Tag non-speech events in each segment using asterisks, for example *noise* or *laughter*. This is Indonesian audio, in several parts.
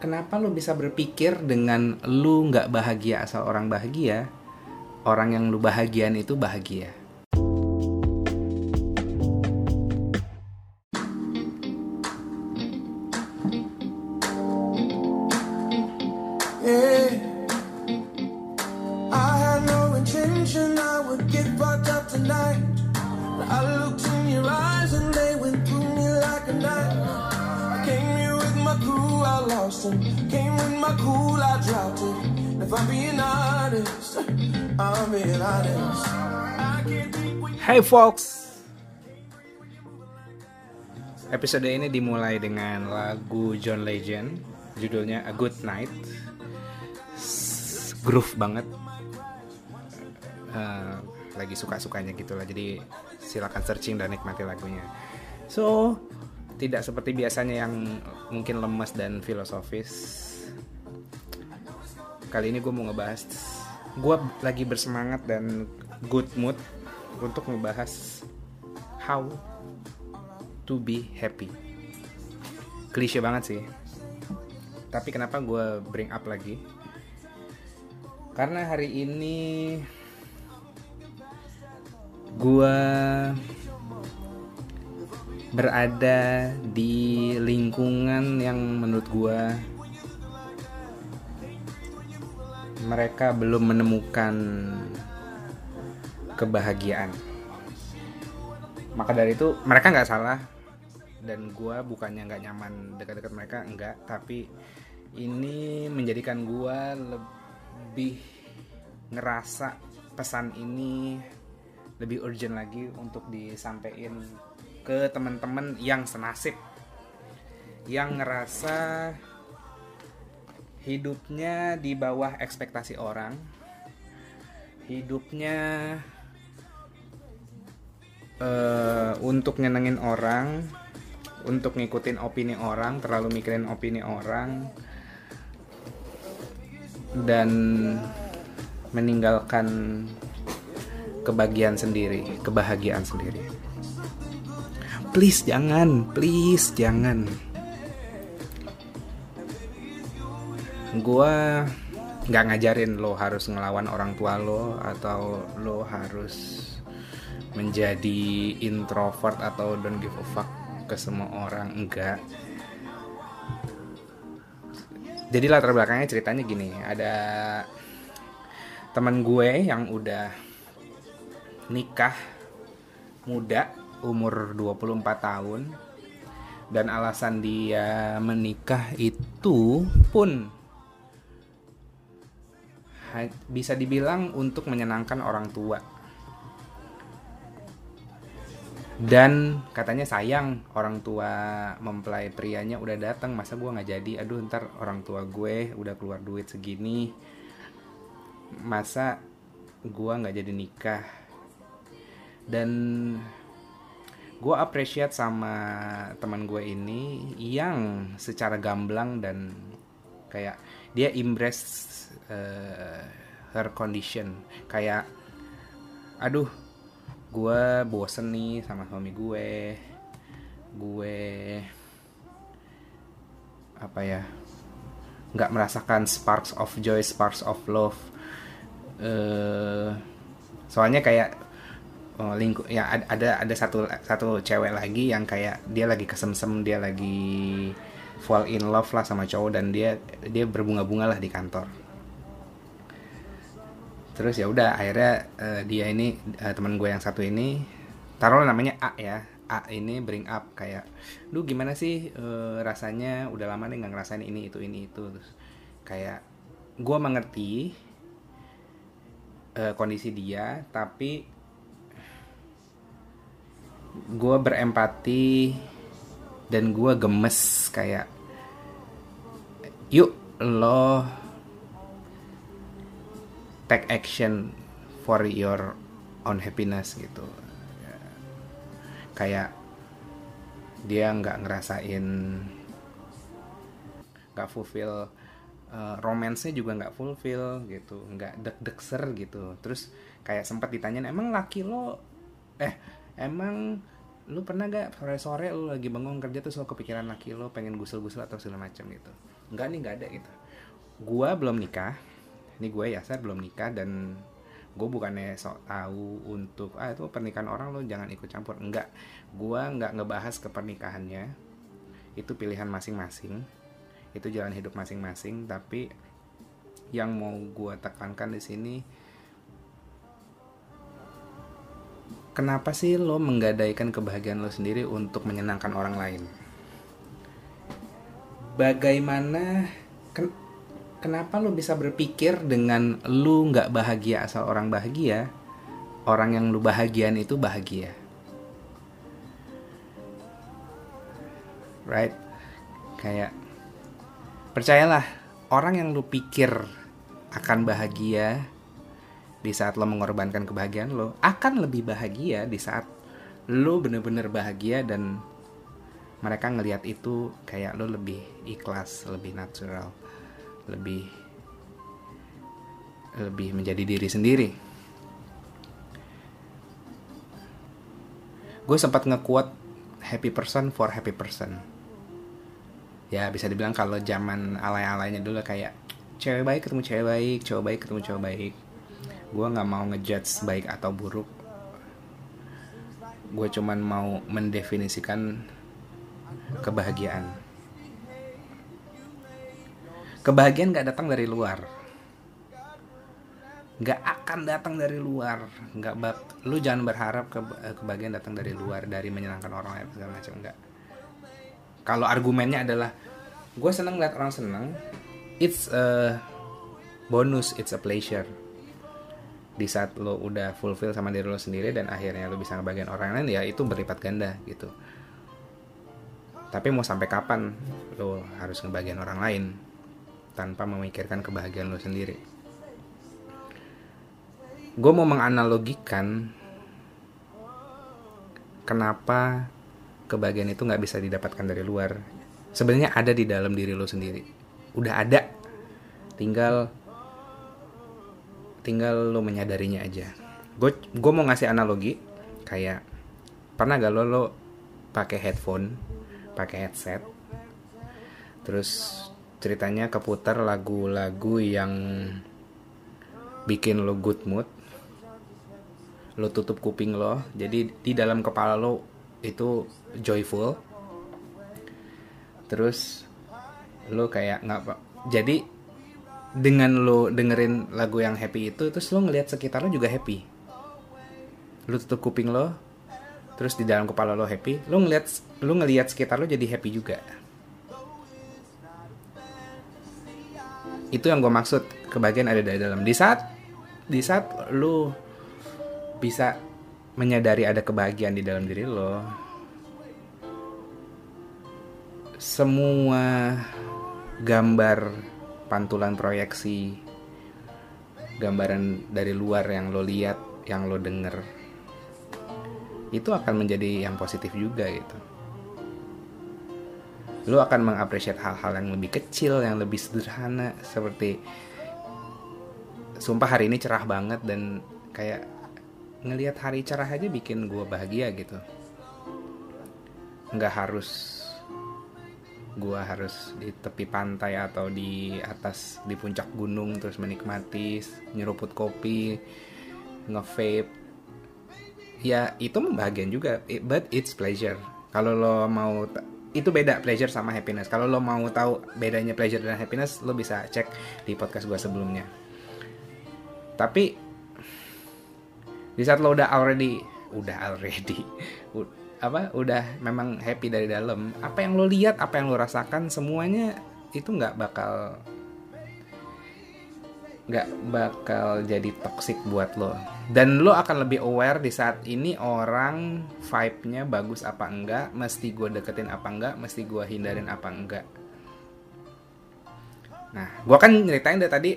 kenapa lu bisa berpikir dengan lu nggak bahagia asal orang bahagia? Orang yang lu bahagian itu bahagia Hey folks. Episode ini dimulai dengan lagu John Legend. Judulnya A Good Night. Groove banget. Eh, Lagi suka-sukanya gitu lah. Jadi silakan searching dan nikmati lagunya. So Tidak seperti biasanya yang mungkin lemas dan filosofis. Kali ini gue mau ngebahas Gue lagi bersemangat dan good mood Untuk ngebahas How to be happy. Klise banget sih. Tapi kenapa gue bring up lagi? Karena hari ini Gue Berada di lingkungan yang menurut gue mereka belum menemukan kebahagiaan. Maka dari itu mereka nggak salah. Dan gua bukannya nggak nyaman dekat-dekat mereka enggak, tapi ini menjadikan gua lebih ngerasa pesan ini lebih urgent lagi untuk disampaikan ke teman-teman yang senasib. Yang ngerasa hidupnya di bawah ekspektasi orang hidupnya eh, untuk nyenengin orang untuk ngikutin opini orang terlalu mikirin opini orang dan meninggalkan kebahagiaan sendiri kebahagiaan sendiri. Please jangan please jangan. Gua nggak ngajarin lo harus ngelawan orang tua lo atau lo harus menjadi introvert atau don't give a fuck ke semua orang enggak. Jadi latar belakangnya ceritanya gini ada teman gue yang udah nikah muda umur 24 tahun dan alasan dia menikah itu pun bisa dibilang untuk menyenangkan orang tua dan katanya sayang orang tua mempelai prianya udah datang masa gua nggak jadi? Aduh ntar orang tua gue udah keluar duit segini. Masa gua nggak jadi nikah? Dan gue appreciate sama teman gue ini yang secara gamblang dan kayak dia embrace uh, her condition. Kayak aduh gue bosen nih sama suami gue. Gue apa ya nggak merasakan sparks of joy sparks of love. Eh soalnya kayak oh, lingkup ya ad- ada ada satu satu cewek lagi yang kayak dia lagi kesemsem dia lagi fall in love lah sama cowok dan dia dia berbunga-bunga lah di kantor terus ya udah akhirnya eh, dia ini eh, teman gue yang satu ini taruh namanya A ya. A ini bring up kayak lu gimana sih eh, rasanya? Udah lama nih nggak ngerasain ini itu ini itu. Terus kayak gue mengerti eh, kondisi dia tapi gue berempati dan gue gemes kayak yuk lo take action for your own happiness gitu. Kayak dia nggak ngerasain nggak fulfill uh, romansnya juga nggak fulfill gitu nggak deg-degser gitu. Terus kayak sempat ditanyain emang laki lo eh emang lu pernah gak sore-sore lu lagi bangun kerja tuh selalu kepikiran laki lo pengen gusul-gusul atau segala macam gitu? Enggak nih nggak ada gitu. Gue belum nikah ini gue ya saya belum nikah dan gue bukannya sok tahu untuk ah itu pernikahan orang lo jangan ikut campur. Enggak gue nggak ngebahas ke pernikahannya. Itu pilihan masing-masing itu jalan hidup masing-masing tapi yang mau gue tekankan di sini kenapa sih lo menggadaikan kebahagiaan lo sendiri untuk menyenangkan orang lain? Bagaimana ken- kenapa lu bisa berpikir dengan lu nggak bahagia asal orang bahagia orang yang lu bahagian itu bahagia? Right? Kayak percayalah orang yang lu pikir akan bahagia di saat lo mengorbankan kebahagiaan lo akan lebih bahagia di saat lo bener-bener bahagia dan mereka ngelihat itu kayak lo lebih ikhlas lebih natural lebih lebih menjadi diri sendiri. Gue sempat ngekuat happy person for happy person. Ya bisa dibilang kalau zaman alay-alaynya dulu kayak cewek baik ketemu cewek baik cowok baik ketemu cowok baik. Gue nggak mau ngejudge baik atau buruk. Gue cuman mau mendefinisikan kebahagiaan kebahagiaan gak datang dari luar. Nggak akan datang dari luar. Nggak bak lu jangan berharap ke kebahagiaan datang dari luar dari menyenangkan orang lain segala macam enggak kalau argumennya adalah gue seneng lihat orang seneng it's a bonus it's a pleasure. Di saat lo udah fulfill sama diri lo sendiri dan akhirnya lo bisa ngebagian orang lain ya itu berlipat ganda gitu. Tapi mau sampai kapan lo harus ngebagian orang lain tanpa memikirkan kebahagiaan lo sendiri. Gue mau menganalogikan kenapa kebahagiaan itu nggak bisa didapatkan dari luar. Sebenarnya ada di dalam diri lo sendiri. Udah ada. Tinggal tinggal lo menyadarinya aja. Gue gue mau ngasih analogi kayak pernah gak lo lo pakai headphone pakai headset terus ceritanya keputar lagu-lagu yang bikin lo good mood. Lo tutup kuping lo. Jadi di dalam kepala lo itu joyful. Terus lo kayak nggak jadi dengan lo dengerin lagu yang happy itu terus lo ngelihat sekitar lo juga happy. Lo tutup kuping lo terus di dalam kepala lo happy lo ngelihat lo ngelihat sekitar lo jadi happy juga itu yang gue maksud kebahagiaan ada di dalam. Di saat di saat lo bisa menyadari ada kebahagiaan di dalam diri lo semua gambar pantulan proyeksi gambaran dari luar yang lo lihat yang lo denger itu akan menjadi yang positif juga gitu lo akan mengapresiasi hal-hal yang lebih kecil yang lebih sederhana seperti sumpah hari ini cerah banget dan kayak ngelihat hari cerah aja bikin gue bahagia gitu. Nggak harus gue harus di tepi pantai atau di atas di puncak gunung terus menikmati nyeruput kopi ngevape. Ya itu membahagian juga but it's pleasure. Kalau lo mau itu beda pleasure sama happiness. Kalau lo mau tahu bedanya pleasure dan happiness lo bisa cek di podcast gue sebelumnya. Tapi di saat lo udah already udah already *laughs* apa udah memang happy dari dalam apa yang lo lihat apa yang lo rasakan semuanya itu nggak bakal nggak bakal jadi toxic buat lo. Dan lo akan lebih aware di saat ini orang vibe-nya bagus apa enggak mesti gue deketin apa enggak mesti gue hindarin apa enggak. Nah gue kan nyeritain dari tadi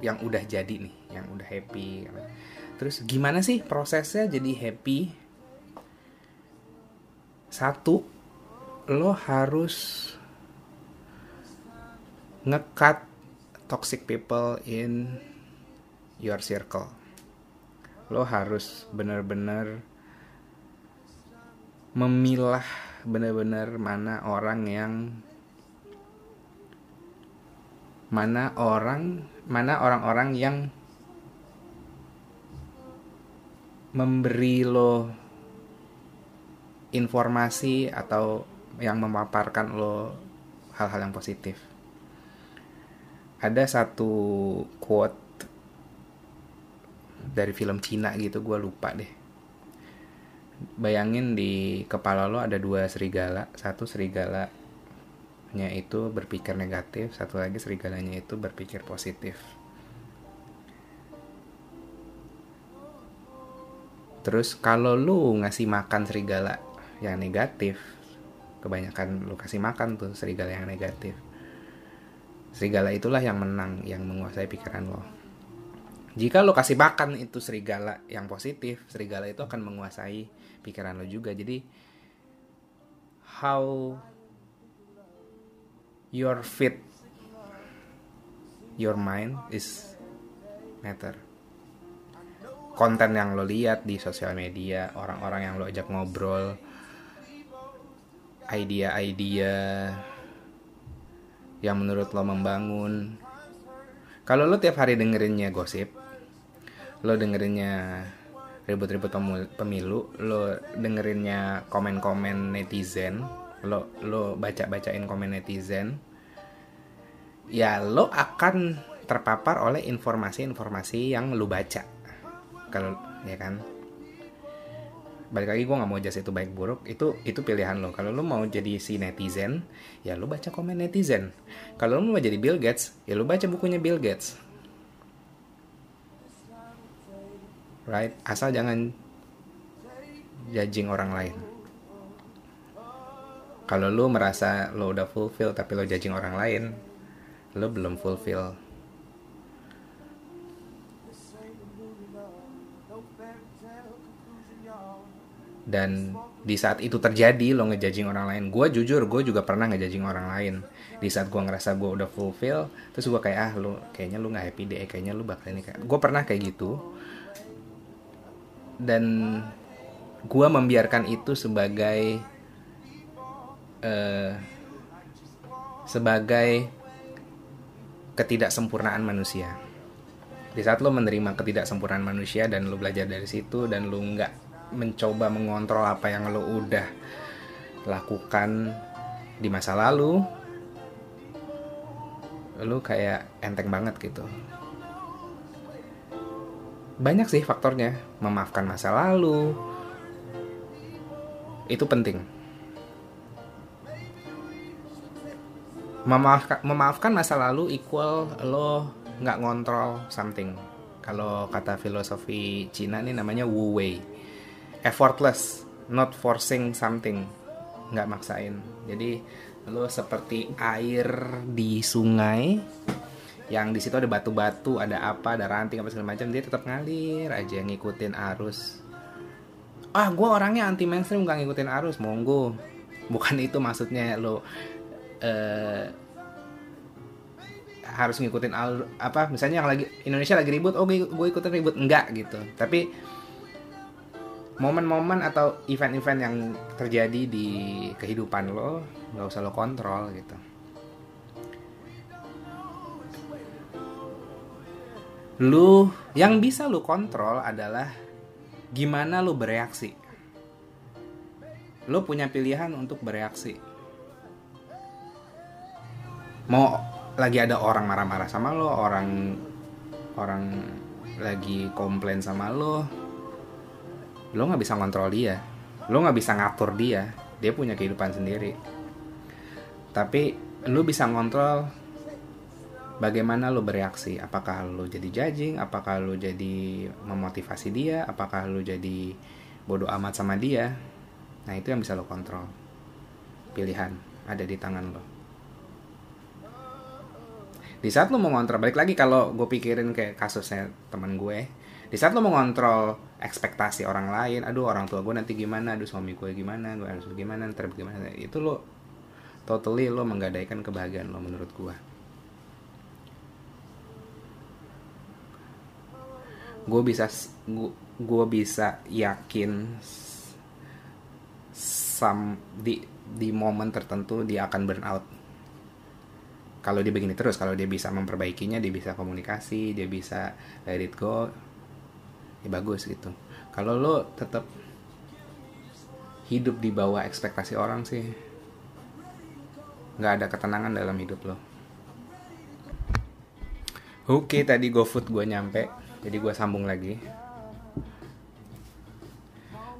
yang udah jadi nih yang udah happy. Terus gimana sih prosesnya jadi happy? Satu lo harus ngekat toxic people in your circle lo harus bener-bener memilah bener-bener mana orang yang mana orang mana orang-orang yang memberi lo informasi atau yang memaparkan lo hal-hal yang positif. Ada satu quote dari film Cina gitu, gue lupa deh. Bayangin di kepala lo ada dua serigala, satu serigalanya itu berpikir negatif, satu lagi serigalanya itu berpikir positif. Terus kalau lu ngasih makan serigala yang negatif, kebanyakan lu kasih makan tuh serigala yang negatif. Serigala itulah yang menang, yang menguasai pikiran lo. Jika lo kasih makan itu serigala yang positif, serigala itu akan menguasai pikiran lo juga. Jadi how your fit your mind is matter konten yang lo lihat di sosial media, orang-orang yang lo ajak ngobrol, idea-idea yang menurut lo membangun. Kalau lo tiap hari dengerinnya gosip, lo dengerinnya ribut-ribut pemilu, lo dengerinnya komen-komen netizen, lo lo baca-bacain komen netizen, ya lo akan terpapar oleh informasi-informasi yang lo baca kalau ya kan balik lagi gue nggak mau jas itu baik buruk. Itu itu pilihan lo. Kalau lo mau jadi si netizen ya lo baca komen netizen. Kalau lo mau jadi Bill Gates ya lo baca bukunya Bill Gates. Right? Asal jangan judging orang lain. Kalau lo merasa lo udah fulfill tapi lo judging orang lain lo belum fulfill dan di saat itu terjadi lo ngejajing orang lain. Gue jujur gue juga pernah ngejajing orang lain. Di saat gue ngerasa gue udah fulfill terus gue kayak ah lo kayaknya lo nggak happy deh kayaknya lo bakal ini kayak gue pernah kayak gitu. Dan gue membiarkan itu sebagai uh, sebagai ketidaksempurnaan manusia. Di saat lo menerima ketidaksempurnaan manusia dan lo belajar dari situ dan lo nggak mencoba mengontrol apa yang lo udah lakukan di masa lalu lo kayak enteng banget gitu. Banyak sih faktornya memaafkan masa lalu. Itu penting. Memaafkan memaafkan masa lalu equal lo nggak ngontrol something. Kalau kata filosofi Cina ini namanya Wu Wei effortless not forcing something. Nggak maksain. Jadi lo seperti air di sungai yang di situ ada batu-batu ada apa ada ranting apa segala macam dia tetap ngalir aja ngikutin arus. Ah gue orangnya anti mainstream gak ngikutin arus monggo. Bukan itu maksudnya lo uh, harus ngikutin al apa misalnya yang lagi Indonesia lagi ribut oh gue ikutin ribut. Enggak gitu. Tapi momen-momen atau event-event yang terjadi di kehidupan lo nggak usah lo kontrol gitu. Lu yang bisa lu kontrol adalah gimana lu bereaksi. Lu punya pilihan untuk bereaksi. Mau lagi ada orang marah-marah sama lo orang orang lagi komplain sama lo lo nggak bisa ngontrol dia. Lo nggak bisa ngatur dia. Dia punya kehidupan sendiri. Tapi lo bisa ngontrol bagaimana lo bereaksi. Apakah lo jadi judging? Apakah lo jadi memotivasi dia? Apakah lo jadi bodoh amat sama dia? Nah itu yang bisa lo kontrol. Pilihan ada di tangan lo. Di saat lo mau ngontrol balik lagi kalau gue pikirin kayak kasusnya teman gue. Di saat lo mau ngontrol ekspektasi orang lain aduh orang tua gue nanti gimana? Aduh suami gue gimana? Gue harus gimana? Ntar gimana itu lo totally lo menggadaikan kebahagiaan lo menurut gue gue bisa gue bisa yakin sam di di momen tertentu dia akan burn out. Kalau dia begini terus kalau dia bisa memperbaikinya dia bisa komunikasi dia bisa let it go ya bagus gitu. Kalau lo tetap hidup di bawah ekspektasi orang sih nggak ada ketenangan dalam hidup lo. Oke tadi GoFood gue nyampe jadi gue sambung lagi.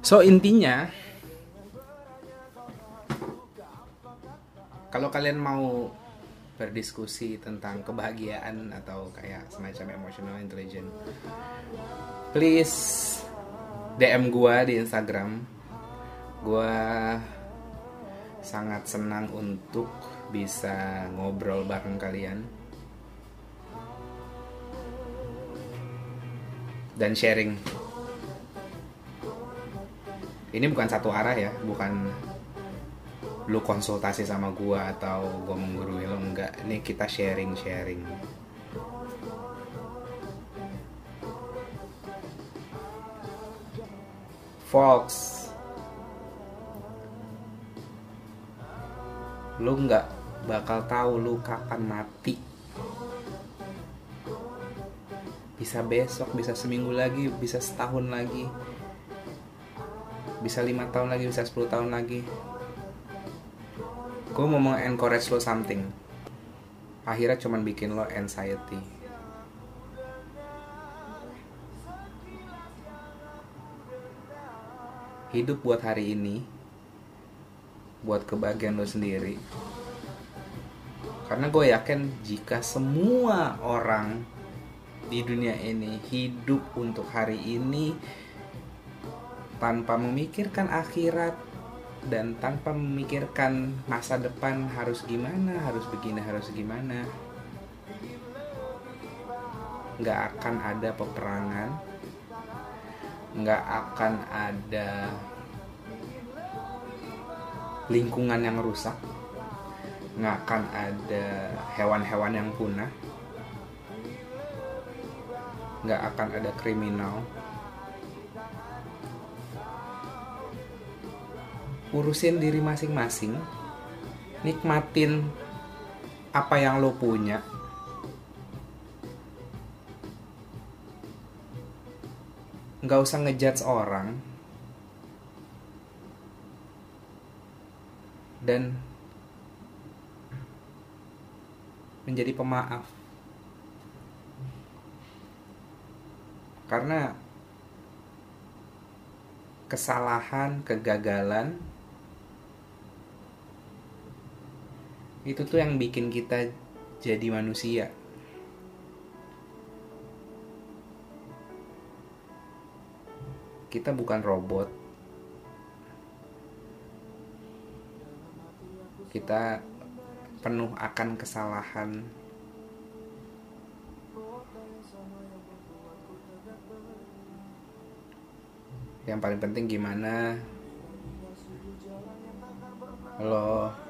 So intinya kalau kalian mau berdiskusi tentang kebahagiaan atau kayak semacam emotional intelligence. Please DM gua di Instagram. Gua sangat senang untuk bisa ngobrol bareng kalian. Dan sharing. Ini bukan satu arah ya bukan lu konsultasi sama gua atau gua menggurui lo enggak. Ini kita sharing sharing Fox lu nggak bakal tahu lu kapan mati. Bisa besok bisa seminggu lagi bisa setahun lagi bisa lima tahun lagi bisa 10 tahun lagi gue mau encourage lo something. Akhirnya cuman bikin lo anxiety. Hidup buat hari ini buat kebahagiaan lo sendiri karena gue yakin jika semua orang di dunia ini hidup untuk hari ini tanpa memikirkan akhirat dan tanpa memikirkan masa depan harus gimana, harus begini, harus gimana, nggak akan ada peperangan, nggak akan ada lingkungan yang rusak, nggak akan ada hewan-hewan yang punah, nggak akan ada kriminal, urusin diri masing-masing nikmatin apa yang lo punya. Nggak usah ngejudge orang. Dan menjadi pemaaf. Karena kesalahan, kegagalan itu tuh yang bikin kita jadi manusia. Kita bukan robot. Kita penuh akan kesalahan. Yang paling penting gimana? Lo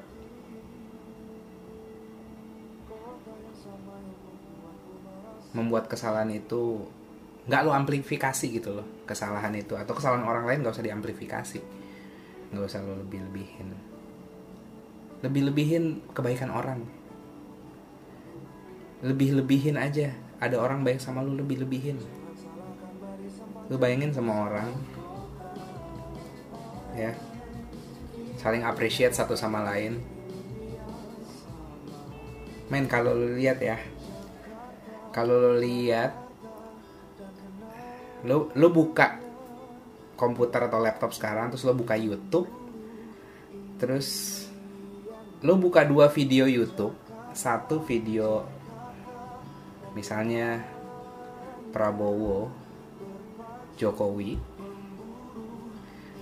membuat kesalahan itu nggak lo amplifikasi gitu loh kesalahan itu. Atau kesalahan orang lain nggak usah diamplifikasi. Nggak usah lo lebih lebihin lebih lebihin kebaikan orang. Lebih lebihin aja. Ada orang baik sama lo lebih lebihin lu bayangin sama orang ya. Saling appreciate satu sama lain. Men kalau lu lihat ya kalau lo lihat lo lo buka komputer atau laptop sekarang terus lo buka YouTube terus lo buka dua video YouTube. Satu video misalnya Prabowo Jokowi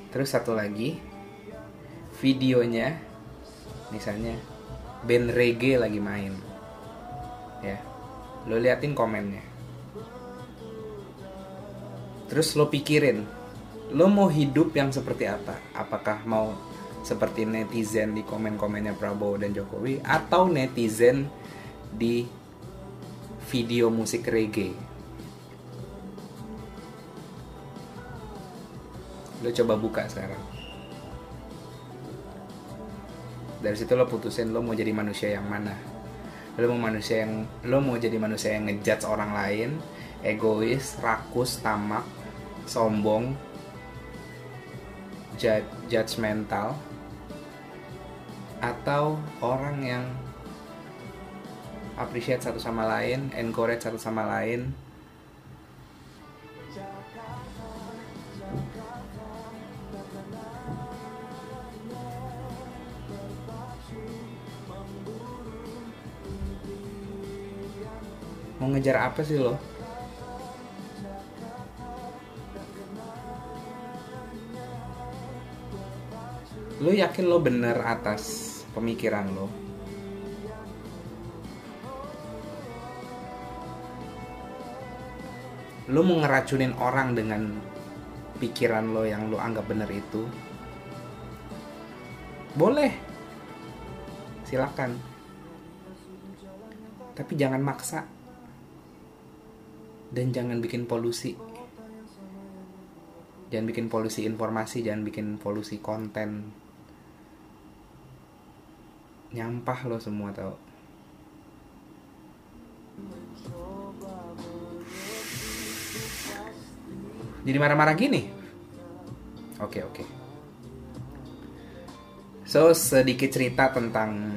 terus satu lagi videonya misalnya band reggae lagi main lo liatin komennya. Terus lo pikirin lo mau hidup yang seperti apa? Apakah mau seperti netizen di komen-komennya Prabowo dan Jokowi atau netizen di video musik reggae? Lo coba buka sekarang. Dari situ lo putusin lo mau jadi manusia yang mana lo mau manusia yang lo mau jadi manusia yang ngejudge orang lain egois rakus tamak sombong judgmental atau orang yang appreciate satu sama lain encourage satu sama lain mau ngejar apa sih lo? Lo yakin lo bener atas pemikiran lo? Lo mau ngeracunin orang dengan pikiran lo yang lo anggap bener itu? Boleh. Silakan. Tapi jangan maksa dan jangan bikin polusi. Jangan bikin polusi informasi jangan bikin polusi konten. Nyampah lo semua tau. Jadi marah-marah gini? Oke oke. So sedikit cerita tentang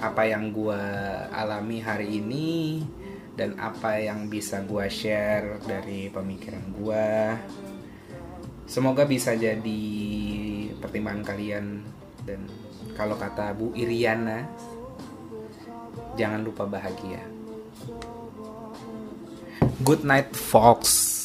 apa yang gue alami hari ini dan apa yang bisa gue share dari pemikiran gue semoga bisa jadi pertimbangan kalian. Dan kalau kata Bu Iriana jangan lupa bahagia. Good night folks